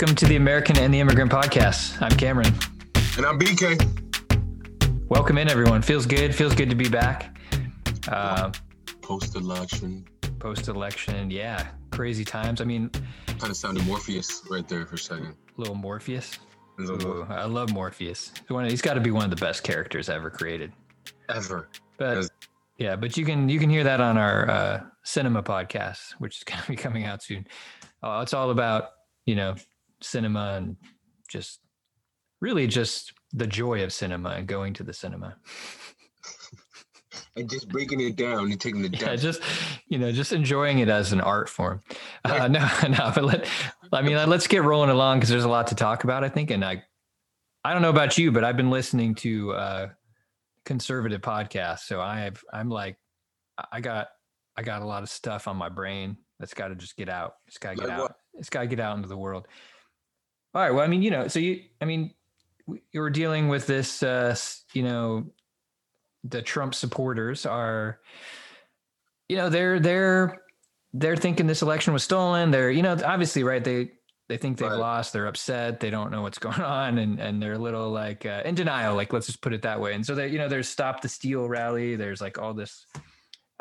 Welcome to the American and the Immigrant Podcast. I'm Cameron. And I'm BK. Welcome in, everyone. Feels good. Feels good to be back. Uh, Post election. Post election, yeah, crazy times. I mean, kind of sounded Morpheus right there for a second. Little Morpheus. Ooh, I love Morpheus. He's got to be one of the best characters ever created. Ever. But As- yeah, but you can you can hear that on our uh, cinema podcast, which is going to be coming out soon. Uh, it's all about you know cinema and just really just the joy of cinema and going to the cinema. and just breaking it down and taking the. Yeah, just you know, just enjoying it as an art form. Uh, no, no, but let I mean, let's get rolling along because there's a lot to talk about. I think, and I, I don't know about you, but I've been listening to uh, conservative podcasts, so I've I'm like, I got I got a lot of stuff on my brain that's got to just get out. It's got to get like out. What? It's got to get out into the world. All right. Well, I mean, you know, so you, I mean, you were dealing with this, uh, you know, the Trump supporters are, you know, they're they're they're thinking this election was stolen. They're, you know, obviously, right? They they think they've right. lost. They're upset. They don't know what's going on, and and they're a little like uh, in denial. Like let's just put it that way. And so they, you know, there's stop the steal rally. There's like all this.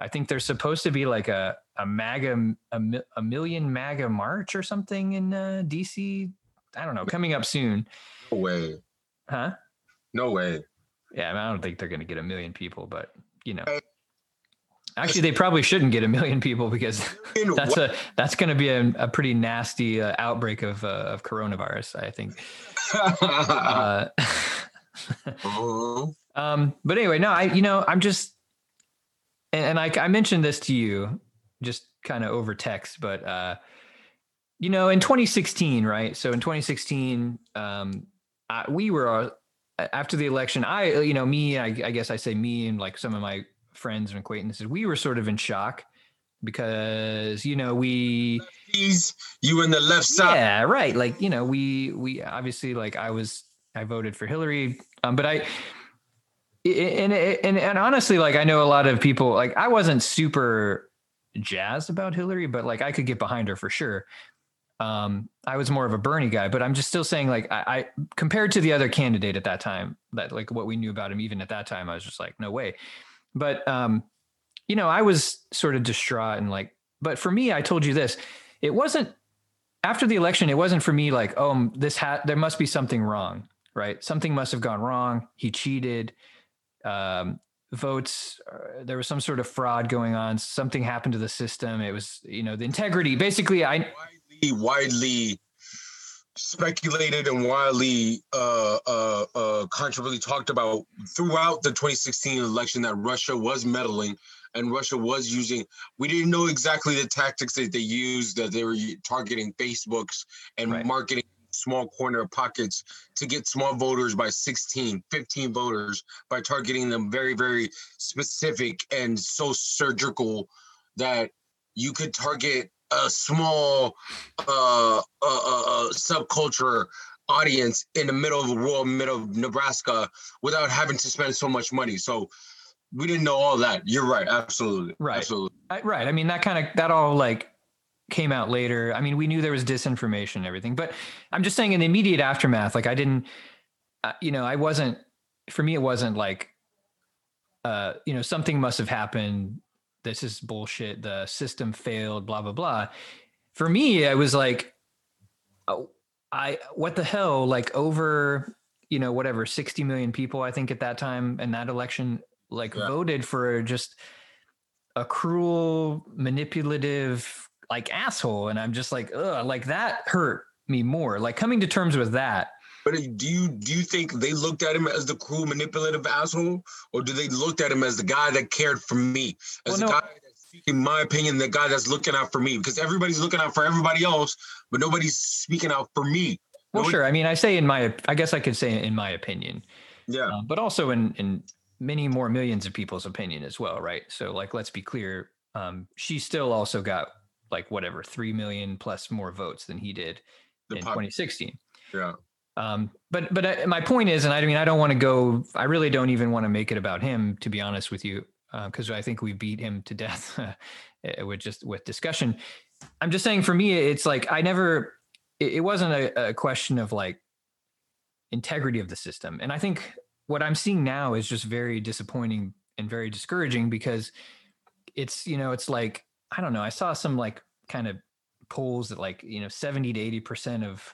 I think there's supposed to be like a a MAGA a, a million MAGA march or something in uh, DC I don't know, coming up soon. No way. Huh? No way. Yeah, I, mean, I don't think they're going to get a million people, but you know. Actually, they probably shouldn't get a million people because that's a that's going to be a, a pretty nasty uh, outbreak of uh, of coronavirus. I think. uh, uh-huh. um, but anyway, no, I you know I'm just, and, and I I mentioned this to you just kind of over text, but uh, you know, in 2016, right? So in 2016, um, I, we were uh, after the election. I, you know, me, I, I guess I say me and like some of my friends and acquaintances, we were sort of in shock because you know we Lefties, you in the left side yeah right like you know we we obviously like i was i voted for hillary um but i and, and and honestly like i know a lot of people like i wasn't super jazzed about hillary but like i could get behind her for sure um, I was more of a Bernie guy, but I'm just still saying like I, I, compared to the other candidate at that time, that like what we knew about him, even at that time, I was just like, no way. But um, you know, I was sort of distraught and like, but for me, I told you this, it wasn't after the election, it wasn't for me like, oh, this hat, there must be something wrong, right? Something must have gone wrong. He cheated. Um, votes uh, there was some sort of fraud going on something happened to the system it was you know the integrity basically i widely speculated and widely uh, uh, uh, controversially talked about throughout the 2016 election that Russia was meddling and Russia was using. We didn't know exactly the tactics that they used, that they were targeting Facebooks and right. marketing small corner pockets to get small voters by 16, 15 voters by targeting them very, very specific and so surgical that you could target a small uh, uh, uh, subculture audience in the middle of the rural middle of Nebraska without having to spend so much money. So we didn't know all that. You're right. Absolutely. Right. Absolutely. I, right. I mean, that kind of, that all like came out later. I mean, we knew there was disinformation and everything, but I'm just saying in the immediate aftermath, like I didn't, uh, you know, I wasn't, for me, it wasn't like, uh, you know, something must have happened this is bullshit. The system failed, blah, blah, blah. For me, I was like, oh, I, what the hell? Like over, you know, whatever, 60 million people, I think at that time in that election, like yeah. voted for just a cruel, manipulative, like asshole. And I'm just like, ugh, like that hurt me more. Like coming to terms with that but do you do you think they looked at him as the cruel, manipulative asshole, or do they looked at him as the guy that cared for me, as well, the no. guy that's speaking my opinion, the guy that's looking out for me? Because everybody's looking out for everybody else, but nobody's speaking out for me. Well, Nobody- sure. I mean, I say in my, I guess I could say in my opinion. Yeah. Uh, but also in in many more millions of people's opinion as well, right? So like, let's be clear. Um, she still also got like whatever three million plus more votes than he did the in pop- 2016. Yeah. Um, but but uh, my point is, and I mean, I don't want to go. I really don't even want to make it about him, to be honest with you, because uh, I think we beat him to death with just with discussion. I'm just saying, for me, it's like I never. it, it wasn't a, a question of like integrity of the system. And I think what I'm seeing now is just very disappointing and very discouraging because it's, you know, it's like, I don't know, I saw some like kind of polls that like, you know, 70 to 80% of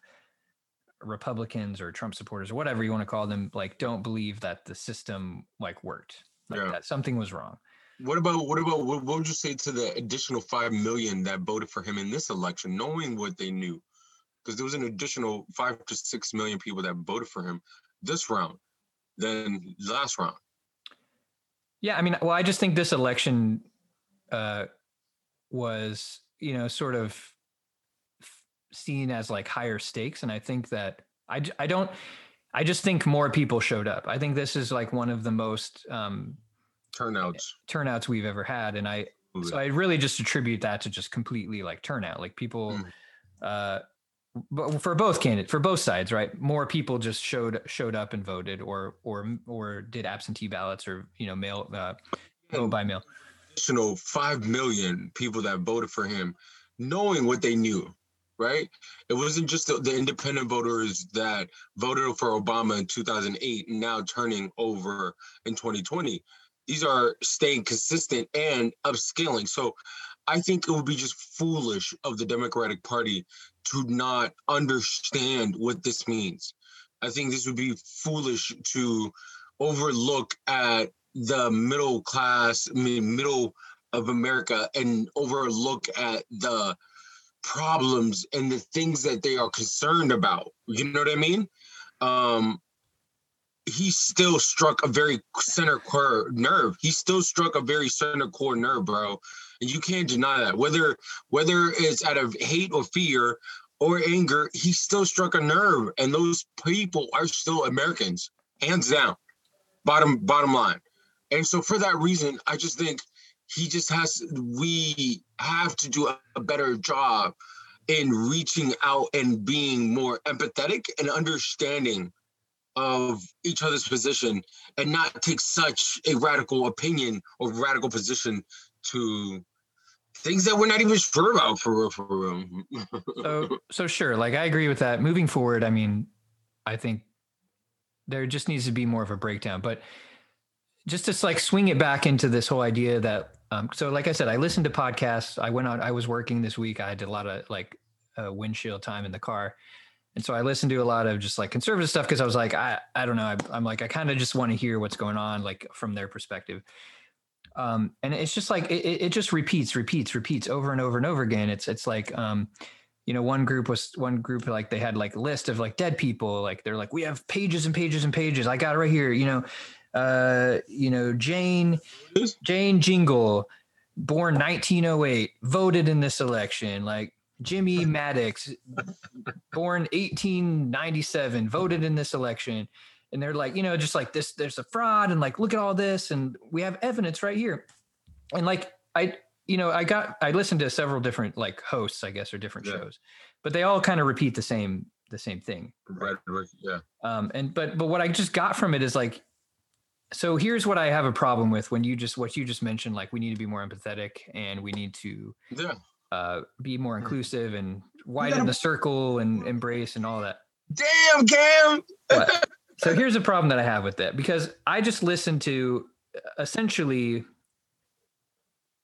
Republicans or Trump supporters or whatever you want to call them, like don't believe that the system like worked. Like Yeah. that something was wrong. What about what about what, what would you say to the additional five million that voted for him in this election, knowing what they knew? Because there was an additional five to six million people that voted for him this round than last round. Yeah, I mean, well, I just think this election uh, was, you know, sort of seen as like higher stakes, and I think that I, I don't, I just think more people showed up. I think this is like one of the most um, Turnouts. turnouts we've ever had, and I so I really just attribute that to just completely like turnout, like people. Mm. Uh, but for both candidates, for both sides, right? More people just showed showed up and voted, or or or did absentee ballots, or you know, mail uh, vote by mail. additional 5 million people that voted for him knowing what they knew right? It wasn't just the, the independent voters that voted for obama in 2008 and now turning over in 2020 these are staying consistent and upscaling. So i think it would be just foolish of the democratic party to not understand what this means. I think this would be foolish to overlook at the middle class, I mean, middle of America, and overlook at the problems and the things that they are concerned about. You know what I mean? Um, he still struck a very center core nerve. He still struck a very center core nerve, bro. And you can't deny that. Whether whether it's out of hate or fear or anger, he still struck a nerve. And those people are still Americans, hands down. Bottom bottom line. And so for that reason, I just think he just has we have to do a, better job in reaching out and being more empathetic and understanding of each other's position and not take such a radical opinion or radical position to things that we're not even sure about for real for real. So so sure, like I agree with that. Moving forward, I mean, I think there just needs to be more of a breakdown, but just to like swing it back into this whole idea that um, so like I said, I listened to podcasts. I went on. I was working this week. I did a lot of like uh, windshield time in the car, and so I listened to a lot of just like conservative stuff because I was like, I I don't know. I, I'm like I kind of just want to hear what's going on like from their perspective. Um, and it's just like it, it it just repeats, repeats, repeats over and over and over again. It's it's like um, you know, one group was one group like they had like a list of like dead people. Like they're like, we have pages and pages and pages. I got it right here. You know, uh, you know, Jane Jane Jingle, born 1908, voted in this election. Like Jimmy Maddox, born 1897, voted in this election. And they're like, you know, just like this, there's a fraud, and like, look at all this, and we have evidence right here. And like, I, you know, I got, I listened to several different like hosts, I guess, or different Yeah. shows, but they all kind of repeat the same, the same thing. Right, right, yeah. Um, and but but what I just got from it is like, so here's what I have a problem with when you just what you just mentioned, like we need to be more empathetic and we need to Yeah. uh, be more Hmm. inclusive and widen gotta- the circle and embrace and all that. Damn, Cam. So here's a problem that I have with that because I just listen to essentially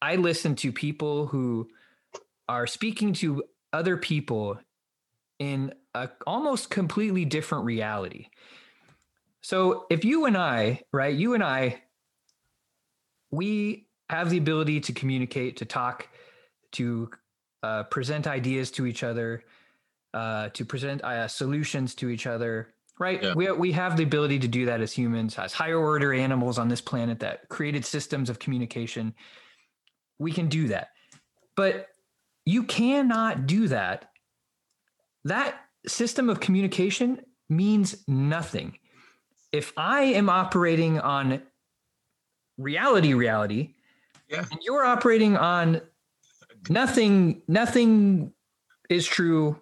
I listen to people who are speaking to other people in a almost completely different reality. So if you and I, right, you and I we have the ability to communicate, to talk, to uh, present ideas to each other, uh, to present uh, solutions to each other. Right? Yeah. We we have the ability to do that as humans, as higher order animals on this planet that created systems of communication. We can do that, but you cannot do that. That system of communication means nothing. If I am operating on reality, reality, Yeah. and you're operating on nothing, nothing is true.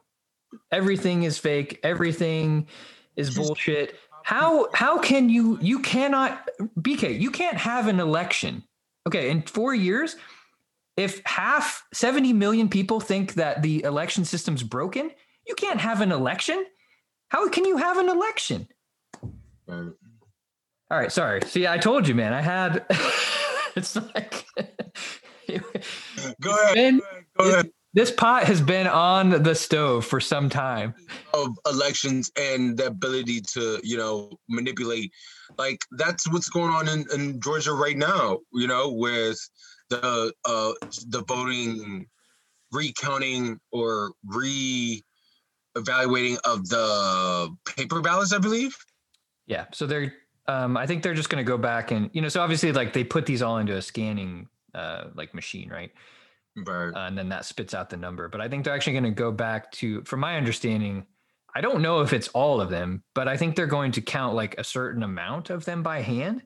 Everything is fake. Everything is bullshit. How how can you you cannot BK, you can't have an election. Okay, in 4 years if half 70 million people think that the election system's broken, You can't have an election. How can you have an election? All right, sorry. See, I told you, man. I had. it's like. Go ahead. been- Go ahead. This pot has been on the stove for some time. Of elections and the ability to, you know, manipulate. Like that's what's going on in, in Georgia right now, you know, with the uh the voting recounting or re evaluating of the paper ballots, I believe. Yeah. So they're, um, I think they're just going to go back and, you know, so obviously like they put these all into a scanning, uh, like machine, right? Right. Uh, and then that spits out the number. But I think they're actually going to go back to, from my understanding, I don't know if it's all of them, but I think they're going to count like a certain amount of them by hand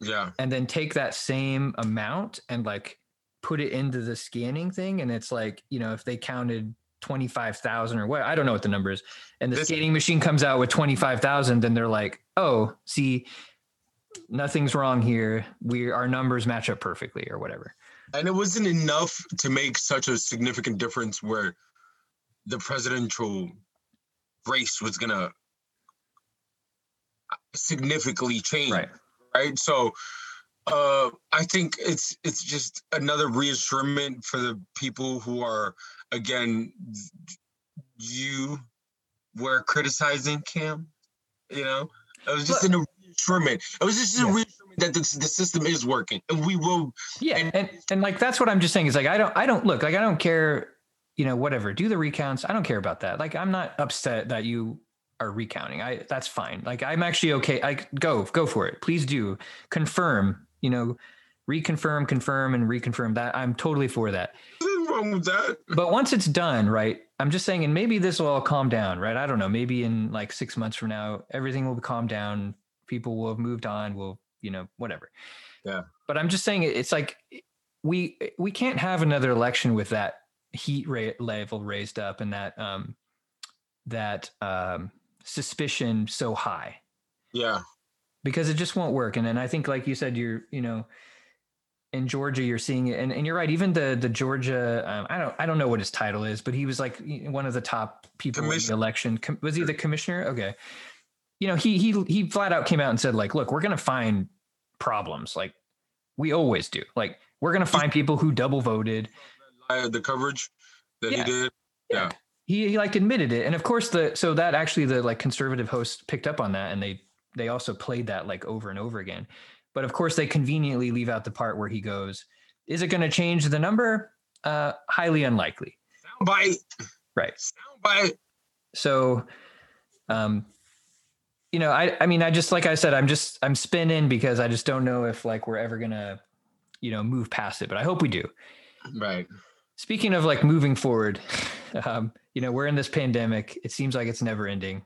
Yeah. and then take that same amount and like put it into the scanning thing. And it's like, you know, if they counted 25,000 or what, I don't know what the number is. And the This- scanning machine comes out with 25,000, then they're like, oh, see, nothing's wrong here. We, our numbers match up perfectly or whatever. And it wasn't enough to make such a significant difference where the presidential race was gonna significantly change. Right. right? So uh I think it's it's just another reassurance for the people who are again you were criticizing Cam, you know? It was just Look- a reassurance. It was just a Yeah. reassurance that the, the system is working and we will Yeah, And- and and like that's what I'm just saying is like I don't I don't look like I don't care, you know, whatever. Do the recounts. I don't care about that. Like I'm not upset that you are recounting. I that's fine. Like I'm actually okay. I go go for it. Please do confirm. You know, reconfirm, confirm, and reconfirm that. I'm totally for that. nothing wrong with that. But once it's done, right? I'm just saying, and maybe this will all calm down, right? I don't know. Maybe in like six months from now, everything will calm down. People will have moved on. Will you know whatever. Yeah. But I'm just saying, it's like we we can't have another election with that heat rate level raised up and that um that um suspicion so high Yeah. Because it just won't work. And then I think, like you said, you're, you know, in Georgia, you're seeing it, and, and you're right. Even the the Georgia, um, I don't I don't know what his title is, but he was like one of the top people in the election. Com- was he the commissioner? Okay, you know, he he he flat out came out and said like, look, we're gonna find problems, like we always do. Like we're gonna find people who double voted. The coverage that Yeah. he did. Yeah. he, he like admitted it and of course the so that actually the like conservative host picked up on that and they they also played that like over and over again but of course they conveniently leave out the part where he goes is it going to change the number uh highly unlikely Soundbite. Right. Soundbite. so um you know i i mean i just like i said i'm just i'm spinning because i just don't know if like we're ever gonna you know move past it but i hope we do Right. Speaking of like moving forward, um, you know, we're in this pandemic. It seems like it's never ending.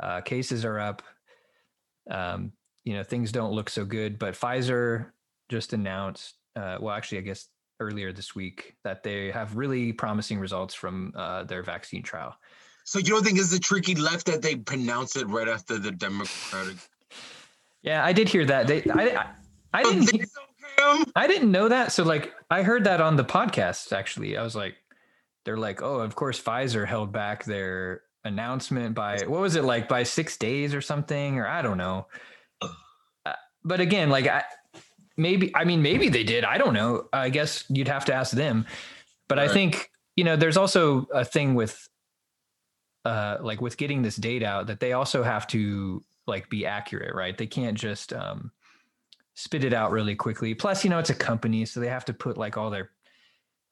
Uh, cases are up. Um, you know, things don't look so good. But Pfizer just announced, uh, well, actually, I guess earlier this week, that they have really promising results from uh, their vaccine trial. So you don't think it's a tricky left that they pronounce it right after the Democratic? Yeah, I did hear that. They, I, I, I didn't, think so? I didn't know that. So like, I heard that on the podcast. Actually, I was like, they're like, oh, of course, Pfizer held back their announcement by what was it like by six days or something, or I don't know. Uh, but again, like, I, maybe I mean, maybe they did. I don't know. I guess you'd have to ask them. But I Right. think you know, there's also a thing with, uh, like with getting this data out that they also have to like be accurate, right? They can't just um spit it out really quickly. Plus, you know, it's a company, so they have to put like all their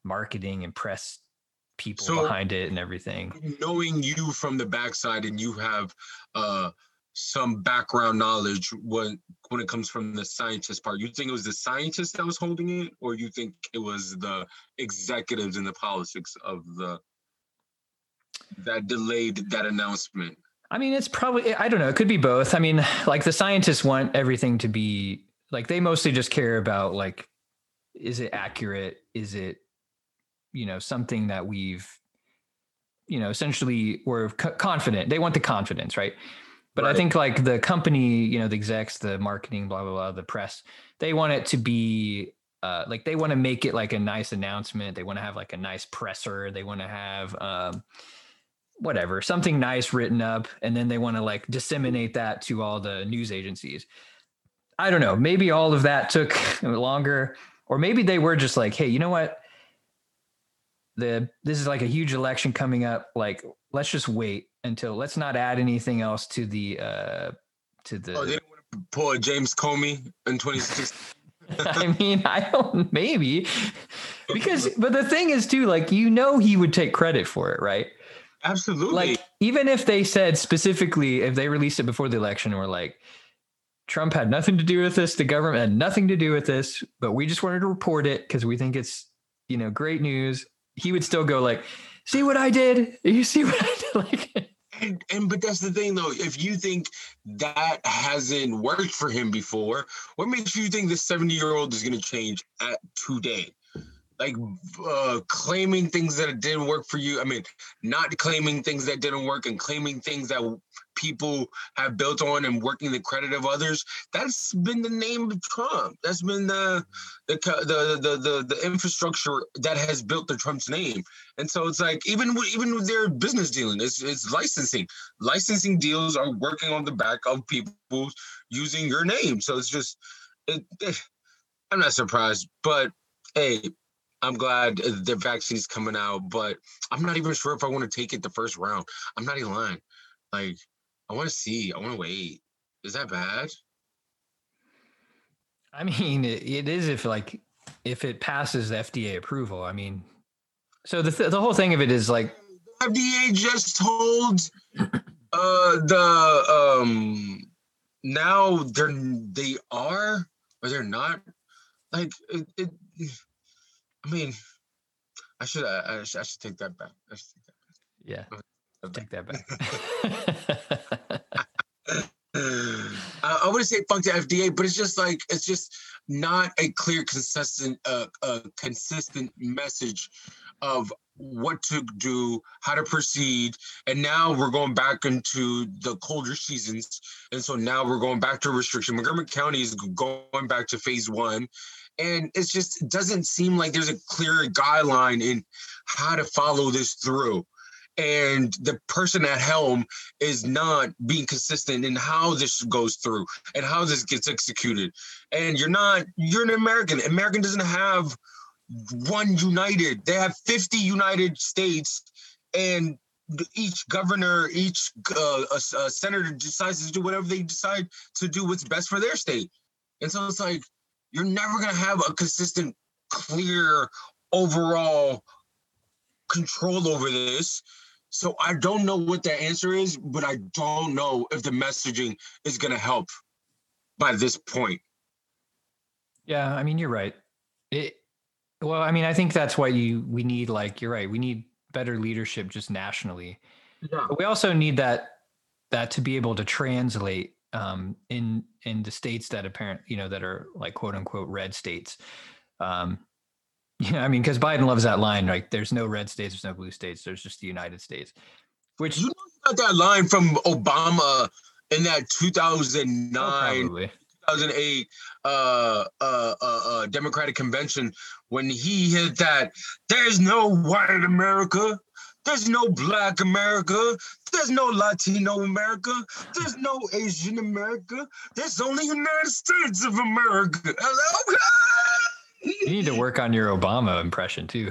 marketing and press people So- behind it and everything. Knowing you from the backside and you have uh some background knowledge when when it comes from the scientist part, you think it was the scientist that was holding it, or you think it was the executives and the politics of the that delayed that announcement? I mean, it's probably I don't know. It could be both. I mean, like the scientists want everything to be like they mostly just care about like, is it accurate? Is it, you know, something that we've, you know, essentially we're c- confident. They want the confidence, right? But I think like the company, you know, the execs, the marketing, blah blah blah, the press, they want it to be uh, like they want to make it like a nice announcement. They want to have like a nice presser. They want to have, um, whatever something nice written up and then they want to like disseminate that to all the news agencies i don't know maybe all of that took longer or maybe they were just like hey you know what the this is like a huge election coming up like let's just wait until let's not add anything else to the uh to the Oh, they didn't want to pull a James Comey in 2016. I mean, I don't maybe because but the thing is too, like you know he would take credit for it, right? Absolutely. Like even if they said specifically if they released it before the election or like Trump had nothing to do with this, the government had nothing to do with this, but we just wanted to report it because we think it's you know great news. He would still go like, "See what I did? You see what I did?" Like, And, and but that's the thing though. If you think that hasn't worked for him before, what makes you think this 70 year old is going to change at today? Like uh, claiming things that didn't work for you. I mean, not claiming things that didn't work and claiming things that people have built on and working the credit of others. That's been the name of Trump. That's been the the the the the, the infrastructure that has built the Trump's name. And so it's like even with, even with their business dealing, it's, it's licensing. Licensing deals are working on the back of people using your name. So it's just, it, it- I'm not surprised. But hey, I'm glad the vaccine's coming out. But I'm not even sure if I want to take it the first round. I'm not even lying. Like I want to see. I want to wait. Is that bad? I mean, it, it is if like if it passes the FDA approval. I mean, so the th- the whole thing of it is like FDA just told uh the um now they're they are or they're not like it, it I mean I should I, I should I should take that back. I should take yeah, that take that back. back. I, I wouldn't say funk the FDA, but it's just like it's just not a clear, consistent, uh, uh, consistent message of what to do, how to proceed, and now we're going back into the colder seasons, and so now we're going back to restriction. Montgomery County is going back to phase one, and just it doesn't seem like there's a clear guideline in how to follow this through. And the person at helm is not being consistent in how this goes through and how this gets executed. And you're not, you're an American. American doesn't have one united. They have 50 united states, and each governor, each uh, senator decides to do whatever they decide to do what's best for their state. And so it's like you're never gonna have a consistent, clear, overall control over this. So I don't know what the answer is, but I don't know if the messaging is gonna help by this point. Yeah, I mean, you're right. It, well, I mean, I think that's why you we need like you're right. We need better leadership just nationally. Yeah. But we also need that that to be able to translate um, in in the states that apparent you know that are like quote unquote red states. Um, yeah, I mean, because Biden loves that line. Like, there's no red states, there's no blue states. There's just the United States. Which You got that line from Obama in that oh, 2009, probably. 2008 uh, uh, uh, uh, Democratic convention when he hit that there's no white America, there's no black America, there's no Latino America, there's no Asian America, there's only United States of America. You need to work on your Obama impression too.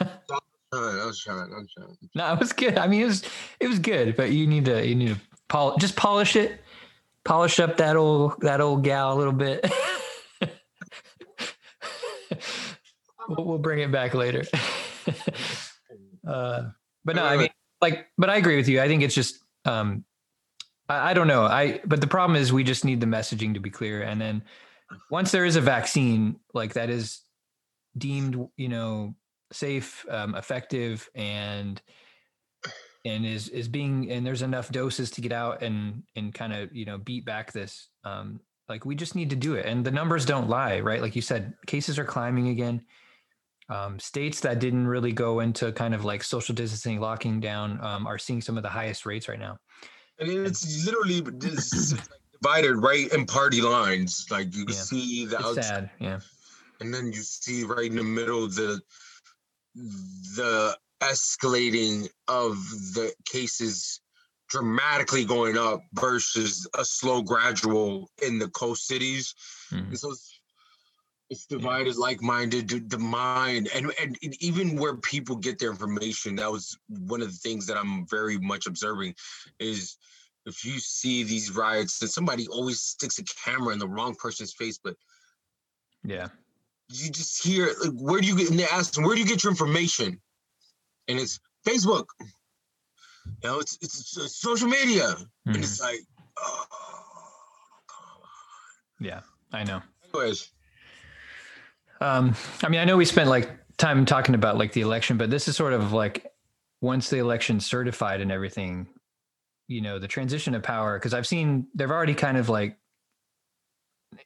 I was I was was good. I mean, it was it was good, but you need to you need to pol- just polish it, polish up that old that old gal a little bit. we'll, we'll bring it back later. uh, but no, I mean, like, but I agree with you. I think it's just um, I, I don't know. I but the problem is we just need the messaging to be clear, and then once there is a vaccine, like that is deemed, you know, safe, um, effective, and and is is being and there's enough doses to get out and and kind of you know beat back this. Um, like we just need to do it, and the numbers don't lie, right? Like you said, cases are climbing again. Um, states that didn't really go into kind of like social distancing, locking down, um, are seeing some of the highest rates right now. I And it's literally like divided right in party lines. Like you Yeah. see the It's outside, sad, yeah. and then you see right in the middle the the escalating of the cases dramatically going up versus a slow gradual in the coast cities. Mm-hmm. So it's, it's divided, yeah. like-minded, the mind, and, and even where people get their information. That was one of the things that I'm very much observing, is if you see these riots and somebody always sticks a camera in the wrong person's face, but yeah, you just hear like, where do you get? And they ask where do you get your information? And it's Facebook. You know, it's it's, it's social media, mm-hmm. and it's like, oh, yeah, I know. Anyways, um, I mean, I know we spent like time talking about like the election, but this is sort of like once the election certified and everything, you know, the transition of power. Because I've seen they've already kind of like,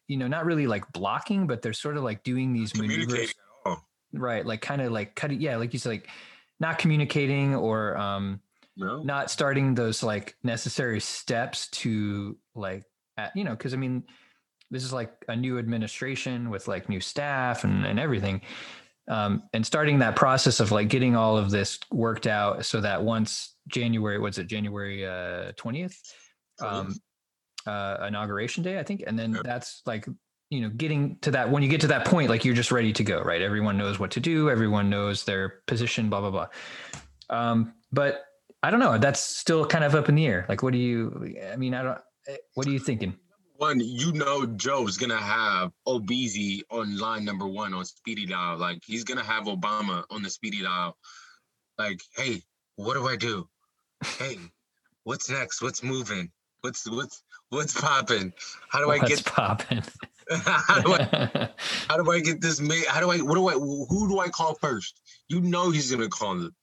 you know, not really like blocking, but they're sort of like doing these maneuvers, right? Like kind of like cutting, yeah, like you said, like not communicating or um no. not starting those like necessary steps to like at, you know because i mean this is like a new administration with like new staff and, and everything um, and starting that process of like getting all of this worked out so that once january what's it january uh, 20th um, uh, inauguration day i think and then that's like you know getting to that when you get to that point like you're just ready to go right everyone knows what to do everyone knows their position blah blah blah um, but I don't know. That's still kind of up in the air. Like, what do you? I mean, I don't. Eh, what are you thinking? One, you know, Joe's gonna have Obeezy on line number one on speedy dial. Like, he's gonna have Obama on the speedy dial. Like, hey, what do I do? Hey, what's next? What's moving? What's what's what's popping? How do what's I get popping? how do I how do I get this made? How do I what do I who do I call first? You know he's gonna call them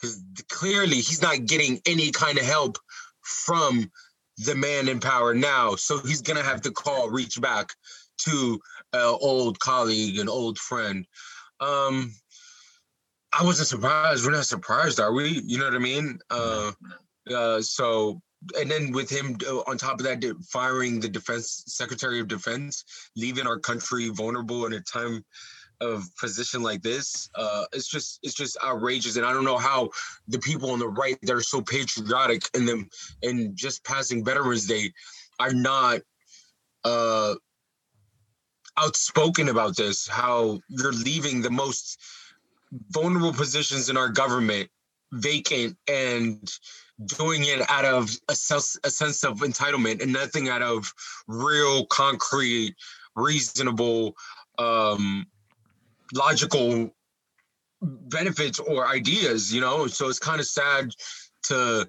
because clearly he's not getting any kind of help from the man in power now. So he's gonna have to call, reach back to an old colleague, an old friend. Um, I wasn't surprised. We're not surprised, are we? You know what I mean? Uh, uh, so and then with him uh, on top of that firing the defense secretary of defense leaving our country vulnerable in a time of position like this uh it's just it's just outrageous. And i don't know how the people on the right that are so patriotic and them and just passing veterans day are not uh outspoken about this how you're leaving the most vulnerable positions in our government vacant and doing it out of a sense, a sense of entitlement and nothing out of real concrete reasonable um logical benefits or ideas, you know. So it's kind of sad to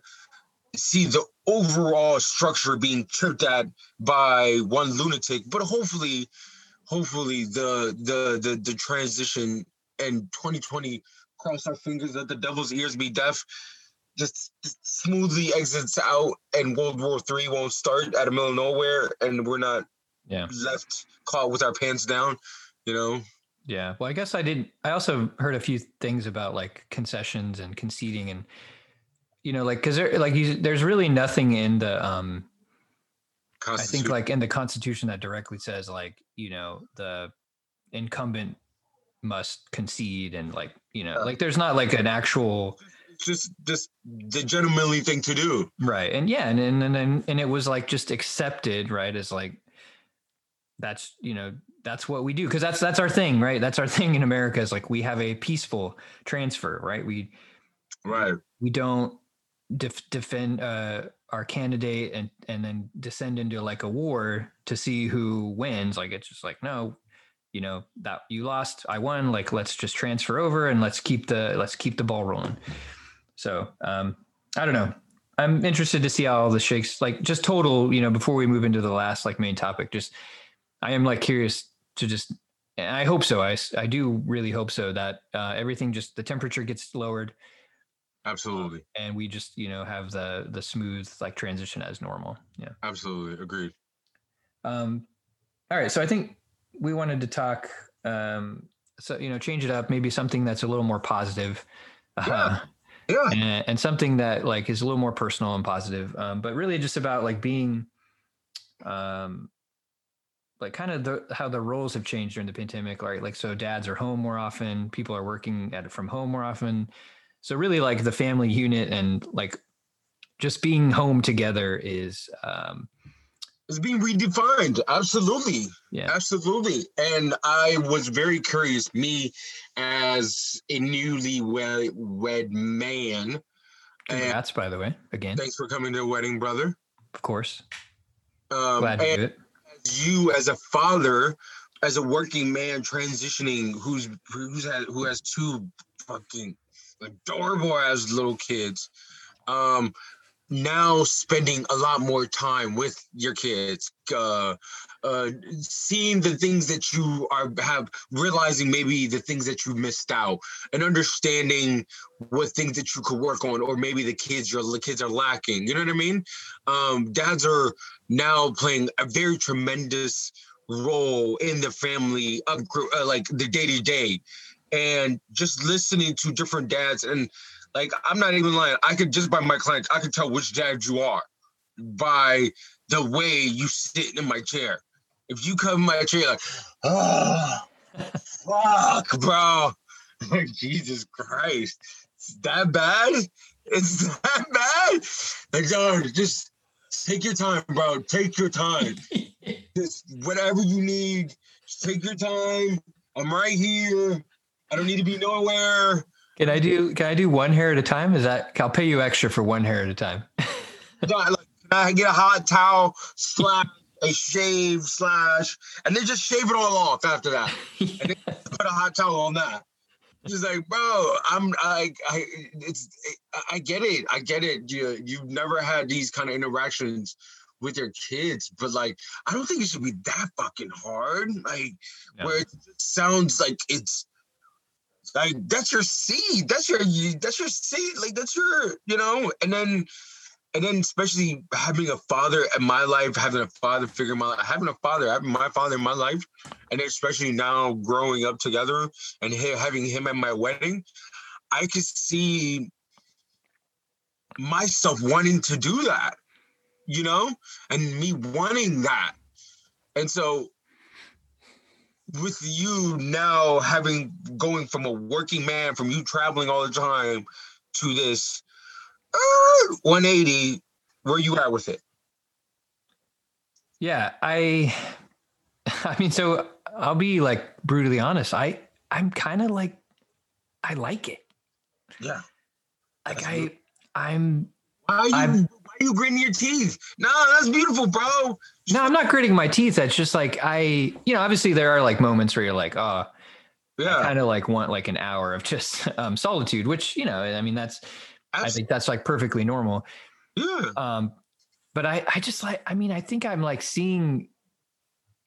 see the overall structure being tripped at by one lunatic. But hopefully, hopefully the the the the transition and 2020 cross our fingers that the devil's ears be deaf just, just smoothly exits out and world war three won't start out of middle of nowhere and we're not yeah left caught with our pants down you know yeah. Well, I guess I did. I also heard a few things about like concessions and conceding and, you know, like, cause there, like, you, there's really nothing in the, um, I think like in the constitution that directly says like, you know, the incumbent must concede and like, you know, like there's not like an actual, just just the gentlemanly thing to do right and yeah and and and, and it was like just accepted right as like that's you know that's what we do because that's that's our thing right? That's our thing in america is like we have a peaceful transfer right? We right. we don't def- defend uh, our candidate and and then descend into like a war to see who wins. Like it's just like no you know that you lost i won like let's just transfer over and let's keep the let's keep the ball rolling. So um i don't know. I'm interested to see how all the shakes like just total you know before we move into the last like main topic just i am like curious to just I hope so. I, I do really hope so that uh, everything just the temperature gets lowered. Absolutely. And we just, you know, have the the smooth like transition as normal. Yeah. Absolutely. Agreed. Um all right. So I think we wanted to talk um so you know, change it up, maybe something that's a little more positive. Yeah. Uh, yeah. And, and, something that like is a little more personal and positive. Um, but really just about like being um like kind of the how the roles have changed during the pandemic right like so dads are home more often people are working at it from home more often so really like the family unit and like just being home together is um It's being redefined. Absolutely. yeah Absolutely. And I was very curious, me as a newly wed, wed man. And congrats by the way again thanks for coming to the wedding, brother. of course Um, glad to and do it you as a father, as a working man transitioning who's who's had who has two fucking adorable as little kids. Um now spending a lot more time with your kids uh uh seeing the things that you are have realizing maybe the things that you missed out and understanding what things that you could work on or maybe the kids your kids are lacking you know what i mean? Um dads are now playing a very tremendous role in the family of uh, like the day to day and just listening to different dads and like i'm not even lying. I could just by my clients i could tell which dad you are by the way you sit in my chair. If you come in my chair like oh fuck bro. Like jesus christ. It's that bad? It's that bad? Like yo just take your time bro. Take your time. Just whatever you need just take your time. I'm right here. I don't need to be nowhere can i do can i do one hair at a time is that i'll pay you extra for one hair at a time No, can I get a hot towel slash a shave slash, and then just shave it all off after that. And then put a hot towel on that. Just like, bro, I'm I I it's I- I get it. I get it. You you've never had these kind of interactions with your kids, but like I don't think it should be that fucking hard. Like Yeah. where it sounds like it's like that's your seed. That's your that's your seed. Like that's your, you know, and then and then especially having a father in my life, having a father figure in my life, having a father, having my father in my life, and especially now growing up together and ha- having him at my wedding, I could see myself wanting to do that, you know, and me wanting that. And so with you now having going from a working man, from you traveling all the time to this uh, 180, where you at with it? Yeah, I I mean so I'll be like brutally honest. I I'm kind of like I like it. Yeah. Like I good. I'm Why are you I'm- are you gritting your teeth? No, that's beautiful, bro. no, I'm not gritting my teeth. That's just like I you know, obviously there are like moments where you're like, oh, Yeah. kind of like want like an hour of just um solitude, which, you know, I mean that's I think that's like perfectly normal. yeah. um but i i just like i mean i think i'm like seeing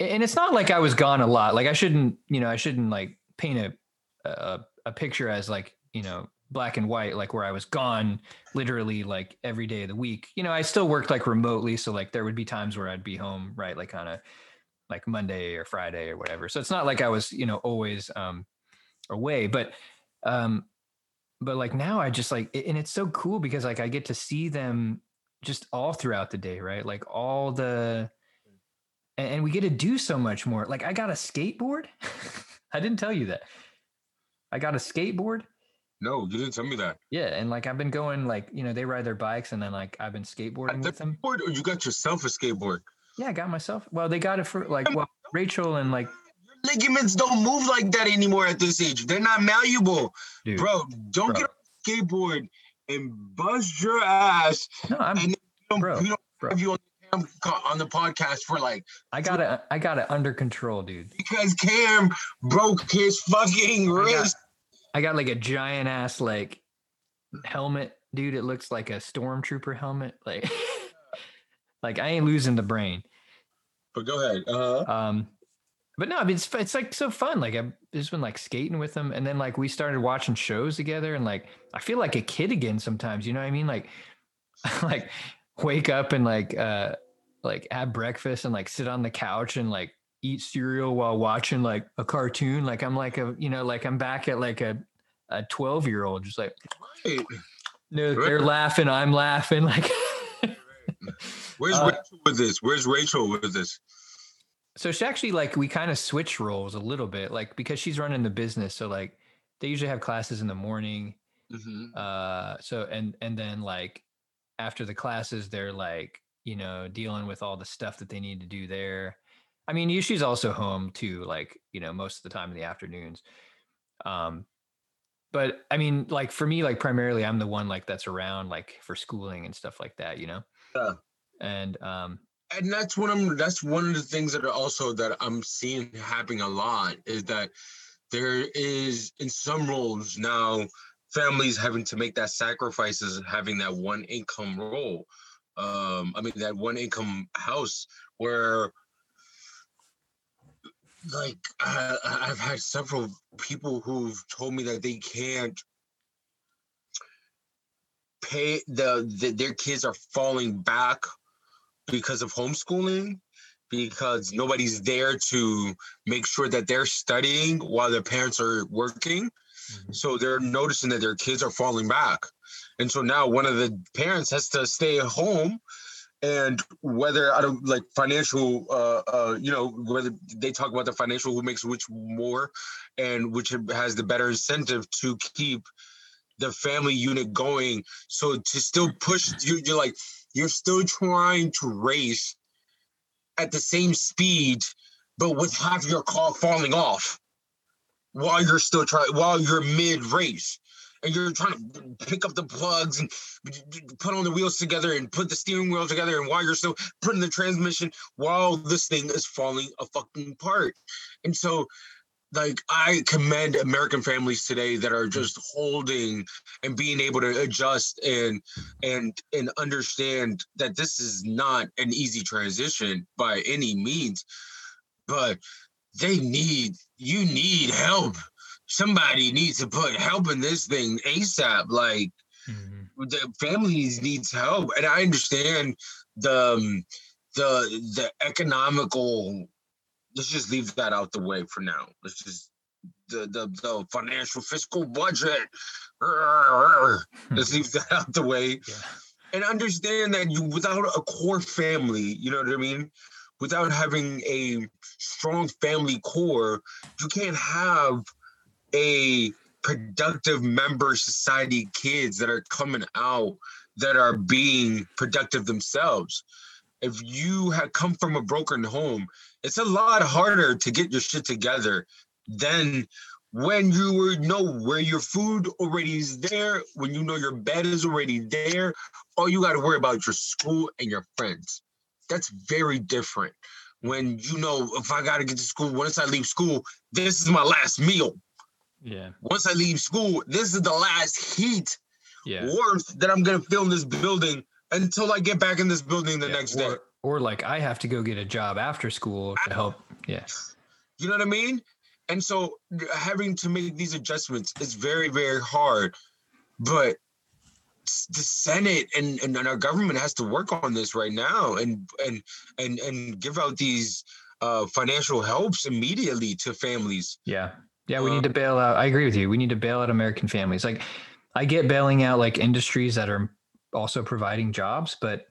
and it's not like i was gone a lot like i shouldn't you know i shouldn't like paint a a, a picture as like you know black and white like where i was gone literally like every day of the week. You know i still worked like remotely so like there would be times where i'd be home right like on a like monday or friday or whatever. So it's not like i was you know always um away but um but like now i just like and it's so cool because like i get to see them just all throughout the day right? Like all the and, we get to do so much more. Like i got a skateboard. I didn't tell you that. I got a skateboard No, you didn't tell me that. yeah and like i've been going like you know they ride their bikes and then like i've been skateboarding with them Board, or oh, you got yourself a skateboard? yeah i got myself well they got it for like well rachel and like Your ligaments don't move like that anymore at this age. They're not malleable, dude bro. Don't bro. get a skateboard and bust your ass. no i'm And you don't, Bro, don't bro. have you on the, on the podcast for like i got it i got it under control dude because Cam broke his fucking wrist. I got like a giant ass like helmet, dude. It looks like a stormtrooper helmet. Like, like I ain't losing the brain. But go ahead. Uh huh. Um, but no, I mean, it's it's like so fun. Like I've just been like skating with them, and then like we started watching shows together, and like I feel like a kid again sometimes. You know what I mean? Like, like wake up and like uh like have breakfast and like sit on the couch and like eat cereal while watching like a cartoon. Like I'm like a you know like I'm back at like a a 12 year old just like Right. they're laughing i'm laughing like where's Uh, Rachel with this? Where's Rachel with this? so she actually like we kind of switch roles a little bit like because she's running the business so like they usually have classes in the morning Mhm. Uh, so and and then like after the classes, they're like you know dealing with all the stuff that they need to do there. I mean, Yushi's also home too, like you know most of the time in the afternoons. Um, but I mean, like for me, like primarily, I'm the one like that's around like for schooling and stuff like that, you know. Yeah. And um, and that's what I'm that's one of the things that are also that I'm seeing happening a lot is that there is in some roles now families having to make that sacrifices having that one income role um i mean that one income house where like i've had several people who've told me that they can't pay the, the their kids are falling back because of homeschooling because nobody's there to make sure that they're studying while their parents are working. Mm-hmm. So they're noticing that their kids are falling back. And so now one of the parents has to stay at home and whether i don't like financial uh uh you know whether they talk about the financial who makes which more and which has the better incentive to keep the family unit going. So to still push you you're like you're still trying to race at the same speed but with half your car falling off while you're still trying while you're mid race and you're trying to pick up the plugs and put on the wheels together and put the steering wheel together and while you're still putting the transmission while this thing is falling a fucking apart and so like i commend american families today that are just holding and being able to adjust and and and understand that this is not an easy transition by any means but they need you need help somebody needs to put help in this thing asap like mhm. the families needs help. And i understand the um, the the economical let's just leave that out the way for now. Let's just the the, the financial fiscal budget. Let's leave that out the way. Yeah. and understand that you without a core family you know what i mean? Without having a strong family core you can't have a productive member society kids that are coming out that are being productive themselves. If you had come from a broken home it's a lot harder to get your shit together than when you know where your food already is there when you know your bed is already there all you got to worry about is your school and your friends. That's very different when you know if i got to get to school once i leave school this is my last meal yeah, once I leave school, this is the last heat yeah. warmth that I'm gonna feel in this building until I get back in this building the Yeah, next day. or, or like I have to go get a job after school to help. Yeah, You know what I mean? And so having to make these adjustments is very, very hard. But the Senate and, and, and our government has to work on this right now and and and and give out these uh, financial helps immediately to families. yeah, yeah. We Uh, need to bail out. I agree with you. We need to bail out American families. Like, I get bailing out like industries that are also providing jobs, but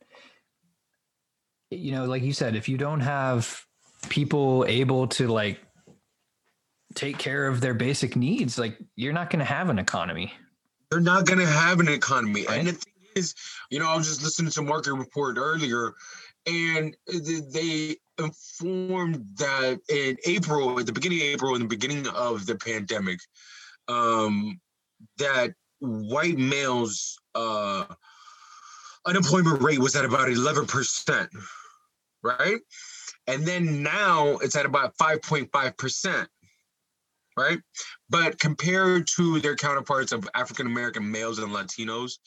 you know, like you said, if you don't have people able to like take care of their basic needs, like you're not going to have an economy. they're not going to have an economy. Right. And the thing is, you know, I was just listening to Market Report earlier, and they informed that in April, at the beginning of April, in the beginning of the pandemic, um, that white males' uh, unemployment rate was at about 11%, right? And then now it's at about 5.5%, right? But compared to their counterparts of African American males and Latinos,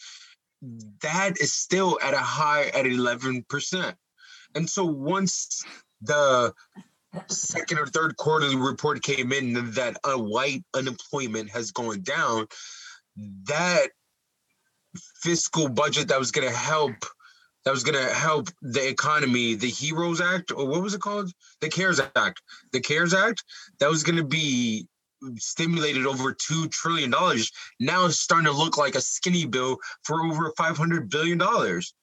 that is still at a high at 11%. And so once the second or third quarterly report came in that a white unemployment has gone down, that fiscal budget that was going to help that was going to help the economy the heroes act or what was it called? The cares act. The cares act that was going to be stimulated over two trillion dollars. Now it's starting to look like a skinny bill for over 500 billion dollars.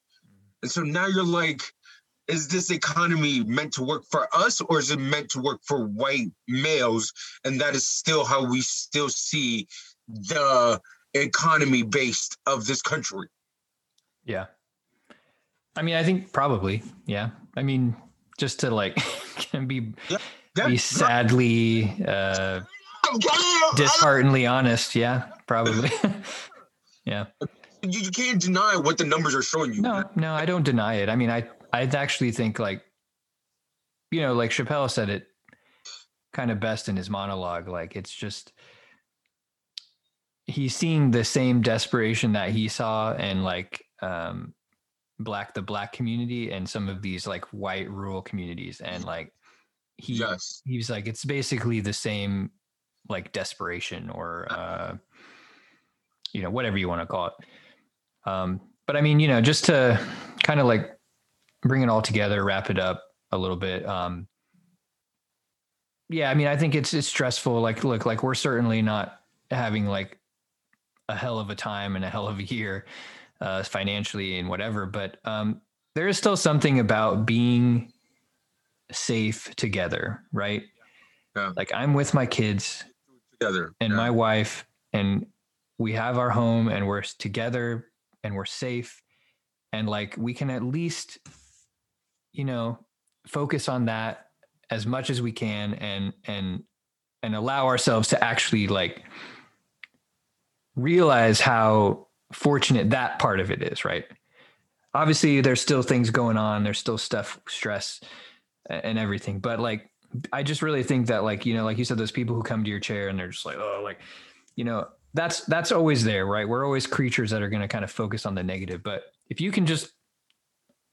And so now you're like is this economy meant to work for us or is it meant to work for white males and that is still how we still see the economy based of this country. Yeah. I mean, I think probably, yeah. I mean, just to like can be Yeah, Yeah, be sadly uh dishearteningly honest, yeah, probably. yeah. You, you can't deny what the numbers are showing you. No, no, I don't deny it. I mean, I I actually think like you know, like Chappelle said it kind of best in his monologue. Like it's just he's seeing the same desperation that he saw and like um black the black community and some of these like white rural communities and like he Yes. he's like it's basically the same like desperation or uh you know whatever you want to call it um but i mean you know just to kind of like bring it all together wrap it up a little bit um yeah i mean i think it's it's stressful like look like we're certainly not having like a hell of a time and a hell of a year uh financially and whatever but um there is still something about being safe together right Yeah. like i'm with my kids Together. and Yeah. my wife and we have our home and we're together and we're safe and like we can at least you know focus on that as much as we can and and and allow ourselves to actually like realize how fortunate that part of it is right? Obviously there's still things going on there's still stuff stress and everything but like i just really think that like you know like you said those people who come to your chair and they're just like oh like you know that's that's always there right we're always creatures that are going to kind of focus on the negative but if you can just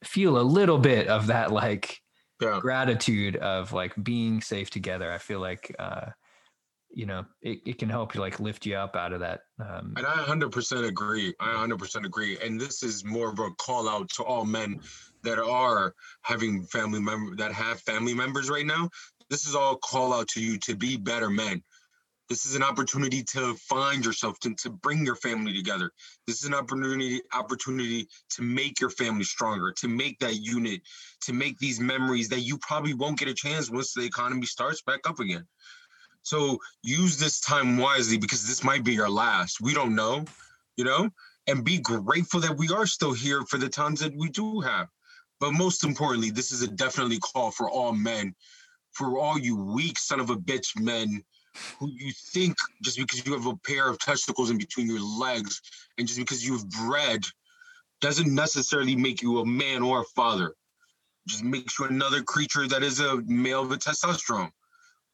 feel a little bit of that like Yeah. gratitude of like being safe together i feel like uh you know it, it can help you like lift you up out of that um And I 100% agree. I 100% agree. And this is more of a call out to all men that are having family member that have family members right now. This is all call out to you to be better men. This is an opportunity to find yourself, to, to bring your family together. This is an opportunity opportunity to make your family stronger, to make that unit, to make these memories that you probably won't get a chance once the economy starts back up again. So use this time wisely because this might be your last. We don't know, you know, and be grateful that we are still here for the times that we do have. But most importantly, this is a definitely call for all men, for all you weak son of a bitch men who you think just because you have a pair of testicles in between your legs and just because you've bred doesn't necessarily make you a man or a father. Just makes you another creature that is a male with testosterone.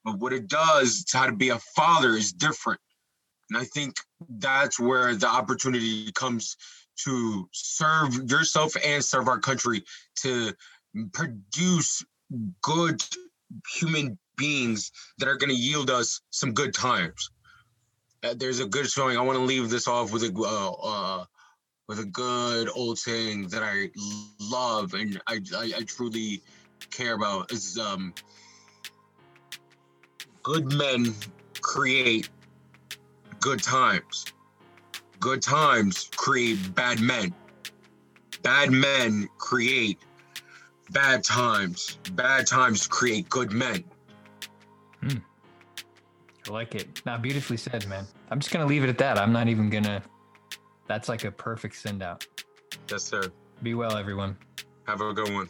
But what it does to how to be a father is different. And I think that's where the opportunity comes to serve yourself and serve our country to produce good human beings that are going to yield us some good times. Uh, there's a good showing. I want to leave this off with a uh, uh, with a good old saying that I love and I, I, I truly care about is um good men create good times. Good times create bad men. Bad men create bad times. Bad times create good men. Hmm. I like it. Now, beautifully said, man. I'm just gonna leave it at that. I'm not even gonna. That's like a perfect send out. Yes, sir. Be well, everyone. Have a good one.